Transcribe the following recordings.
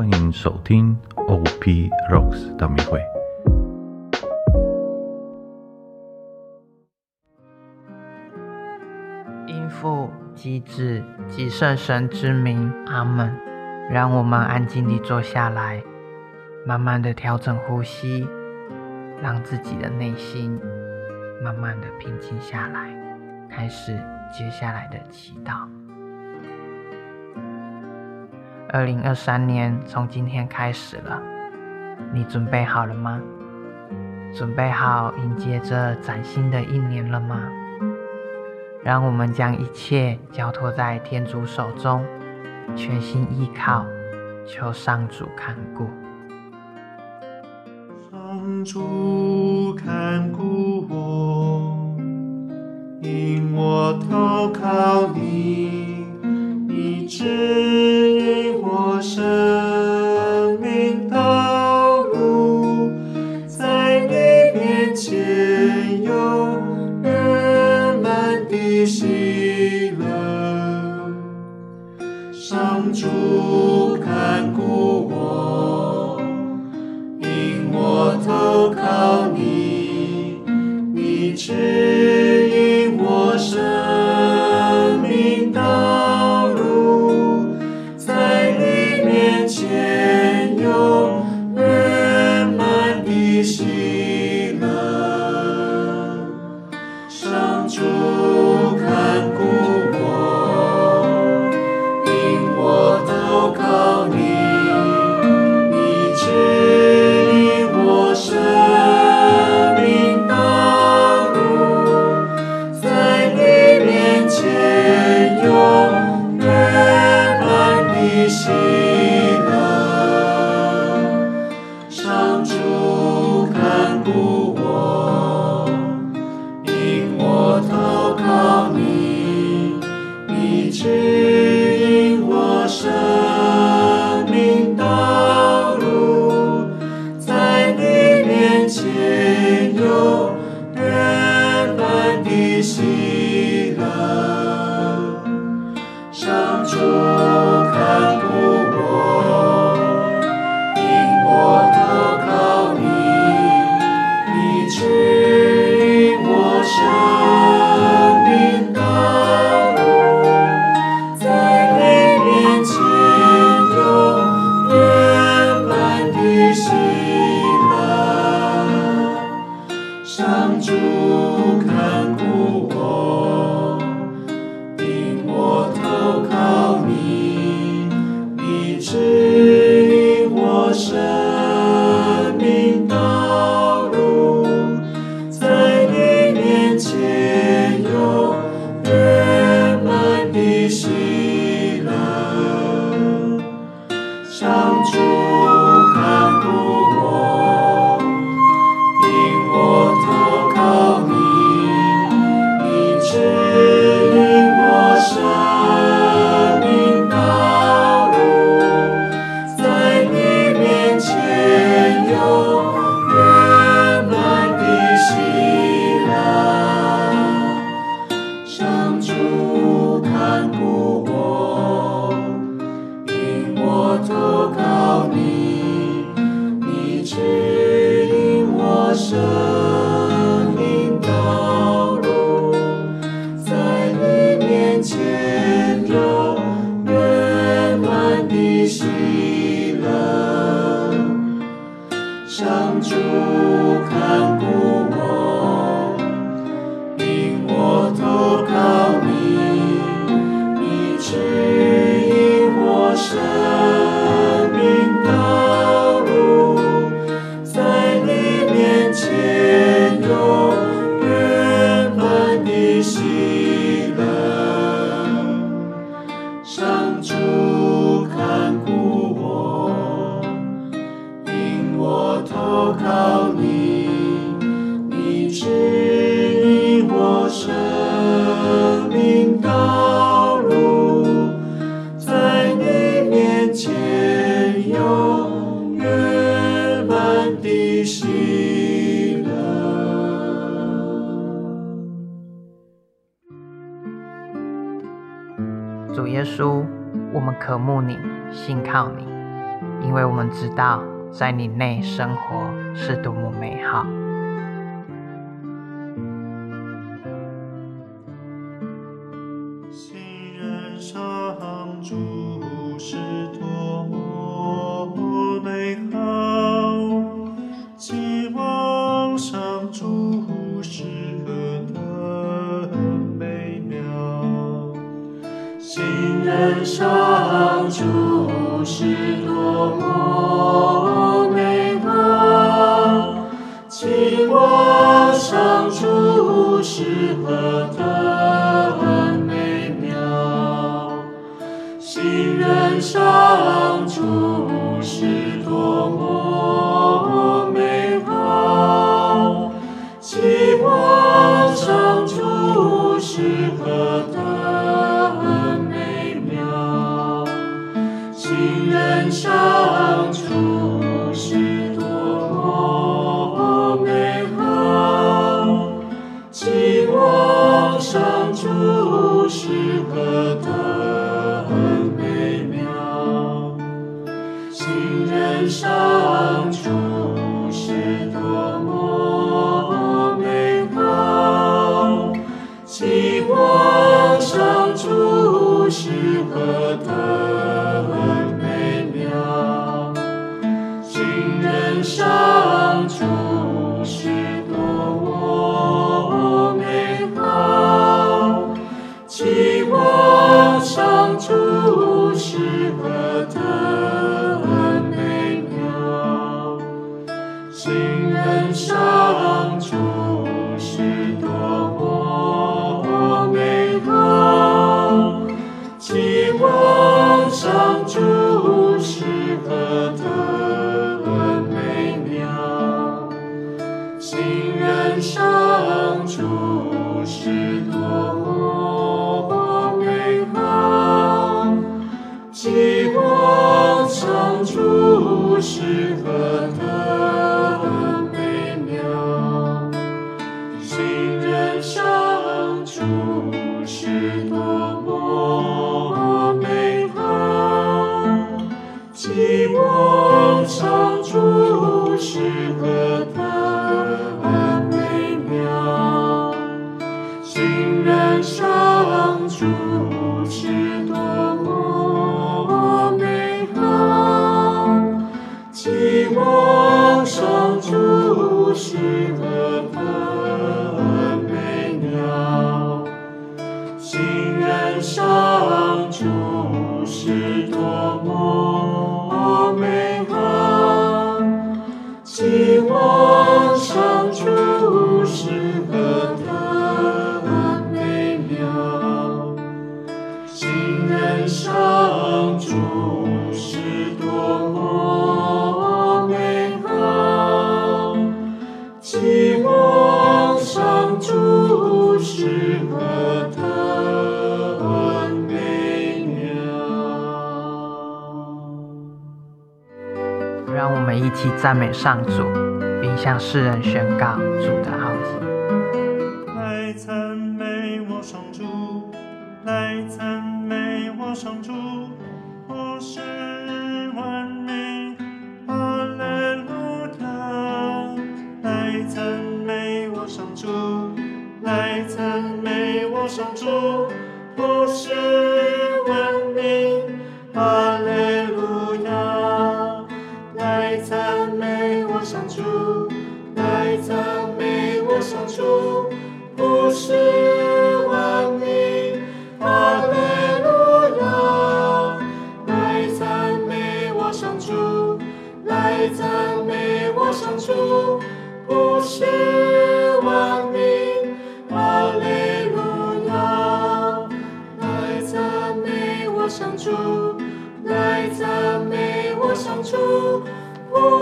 欢迎收听 op rocks 的密会因父及子及圣神之名阿门。让我们安静地坐下来慢慢的调整呼吸让自己的内心慢慢的平静下来开始接下来的祈祷。二零二三年从今天开始了。你准备好了吗？准备好迎接这崭新的一年了吗？让我们将一切交托在天主手中全心依靠求上主看顾。上主看顾我引我投靠是在你内生活是多么美好。适合。诸是何？起赞美上主，并向世人宣告主的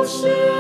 是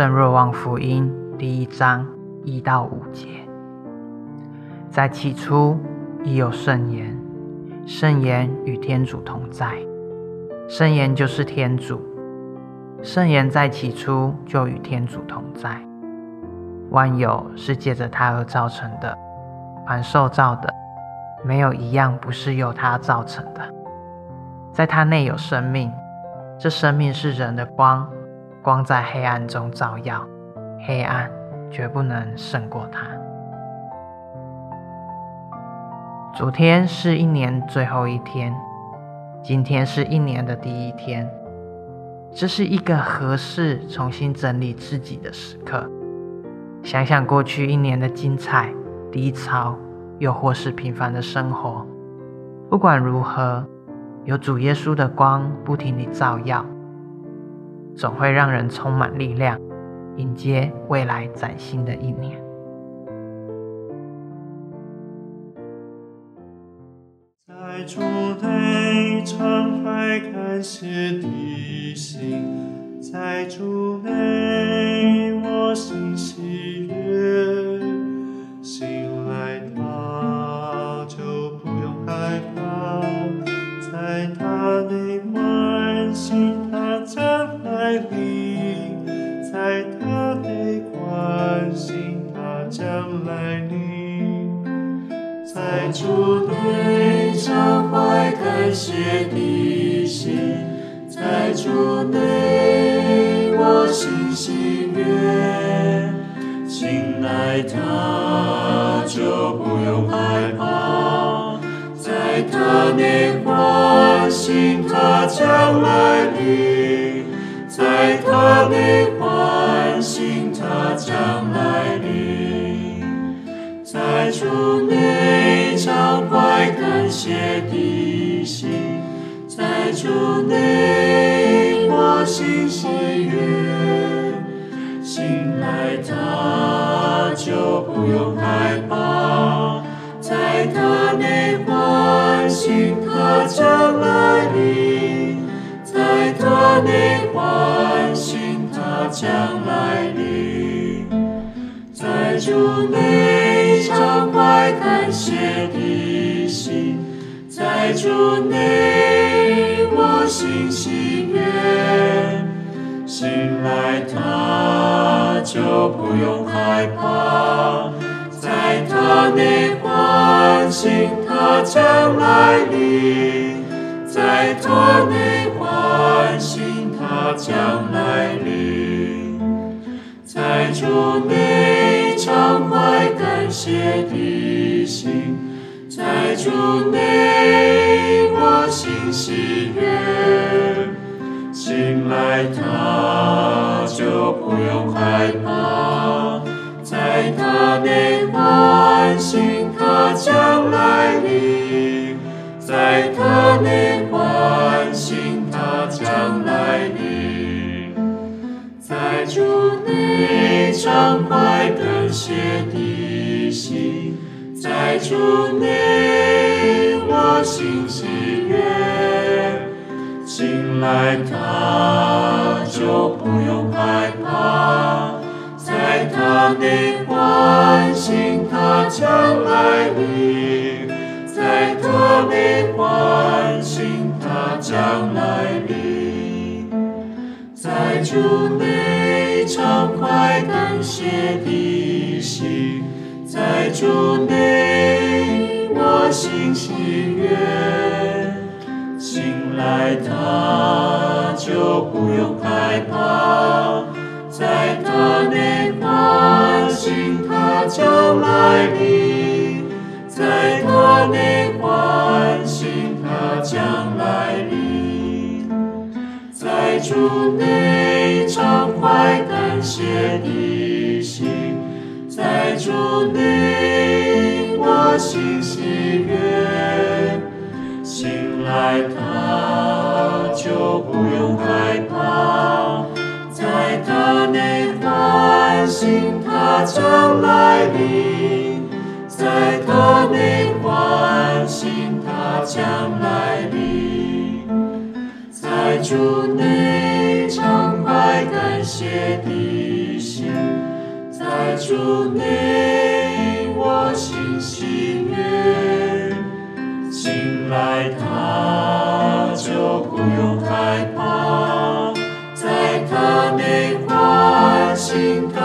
圣若望福音第一章一到五节。在起初已有圣言，圣言与天主同在，圣言就是天主。圣言在起初就与天主同在，万有是借着他而造成的，凡受造的，没有一样不是由他造成的。在他内有生命，这生命是人的光。光在黑暗中照耀，黑暗绝不能胜过它。昨天是一年最后一天，今天是一年的第一天。这是一个合适重新整理自己的时刻。想想过去一年的精彩、低潮，又或是平凡的生活，不管如何，有主耶稣的光不停地照耀。总会让人充满力量，迎接未来崭新的一年。在主内敞开感谢的心，在主内我心喜悦，醒来他就不用害怕，在他内关心他将来临，在他的关心他将来临。在主内敞怀感谢的心，在主内我心喜悦，醒来他就不用害怕，在他的关心他将来不用害怕，在他内欢喜他将来临，在他内欢喜他将来临。在主内敞怀感谢的心，在主内我心喜悦，醒来他就不用害怕，他内欢喜他将来临，在他内唤醒他将来临，在主内畅怀感谢的心，在主内我心喜悦，醒来他就不用害怕，在他内唤醒他将来临，在他内唤醒他将来临，在主内畅快感谢的心，在主内我心喜悦。醒来他就不用害怕，在他内唤醒他将来临，在他内唤醒他将来临，在主内畅快感谢的心，在主内我心喜悦。醒来他就不用害怕，将来临，在他内唤醒他将来临，在主内畅快感谢的心，在主内他将来临，在他内唤醒他将来临，在主内常怀感谢的心，在主内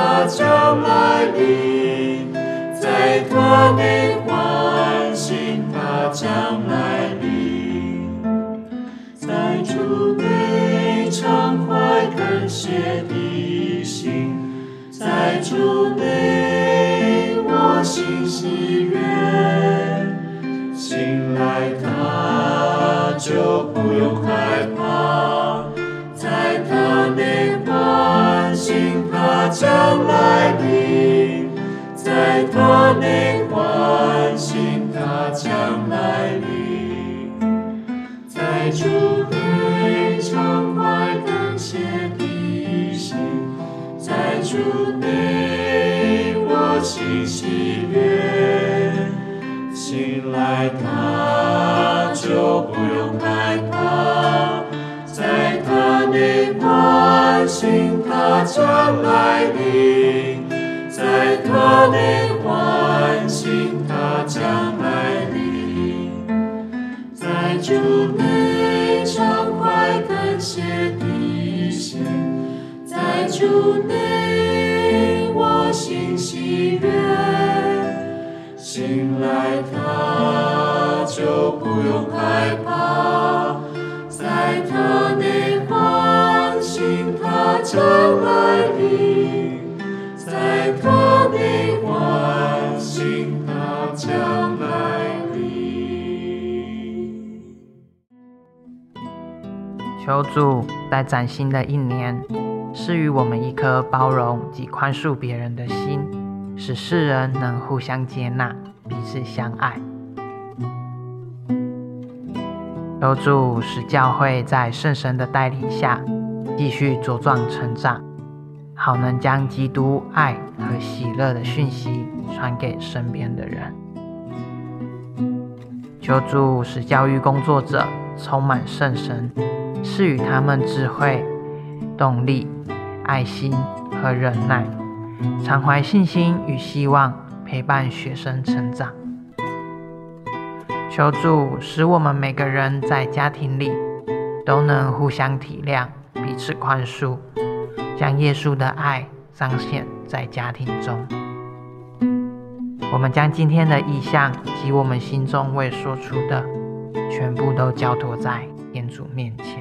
他将来临，在他内唤醒他将来临，在主内畅快感谢的心，在主内我心喜悦。醒来他就不用害他将来临，在他内唤醒他将来临，在主内畅快感谢的心，在主内我心喜悦。醒来他就不用害怕，主在崭新的一年，赐予我们一颗包容及宽恕别人的心，使世人能互相接纳，彼此相爱。求主使教会在圣神的带领下，继续茁壮成长，好能将基督爱和喜乐的讯息传给身边的人。求主使教育工作者充满圣神，赐予他们智慧、动力、爱心和忍耐，常怀信心与希望，陪伴学生成长。求助使我们每个人在家庭里都能互相体谅，彼此宽恕，将耶稣的爱彰显在家庭中。我们将今天的意象及我们心中未说出的，全部都交托在天主面前。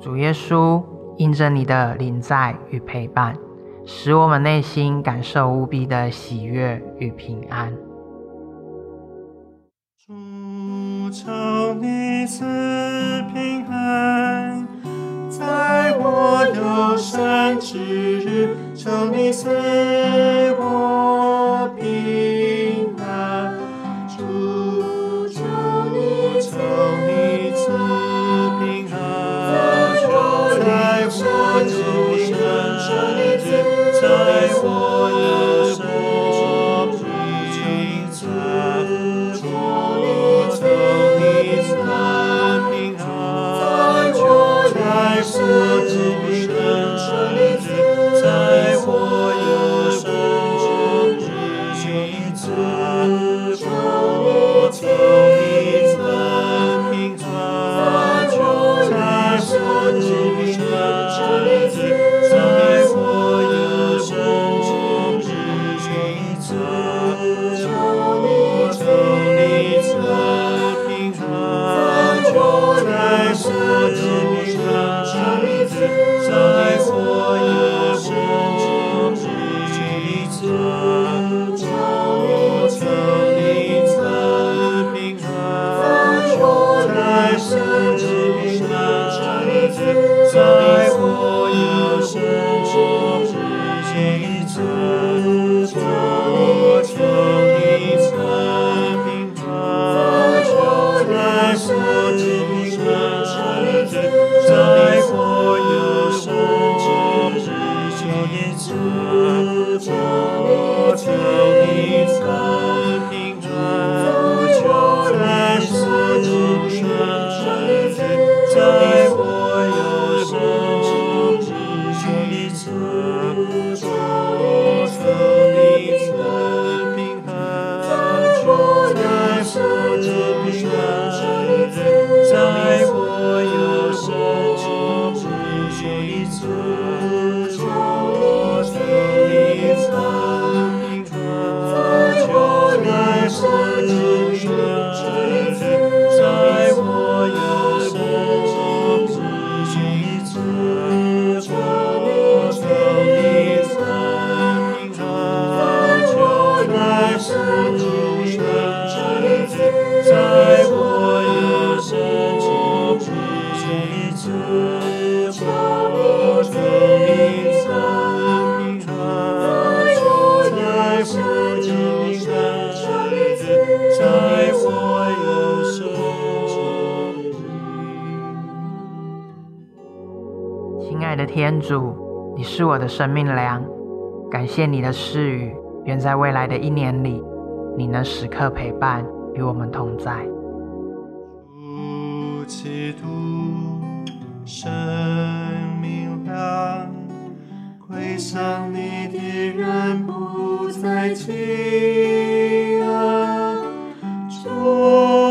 主耶稣，因着你的临在与陪伴，使我们内心感受无比的喜悦与平安。主，求你赐平安，在我有生之日，求你赐我。生命粮。感谢你的赐予，愿在未来的一年里，你能时刻陪伴与我们同在。基督生命粮，归向你的人不再饥饿。主。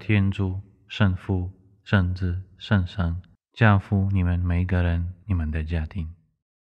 天主、圣父、圣子、圣神造福你们每一个人、你们的家庭。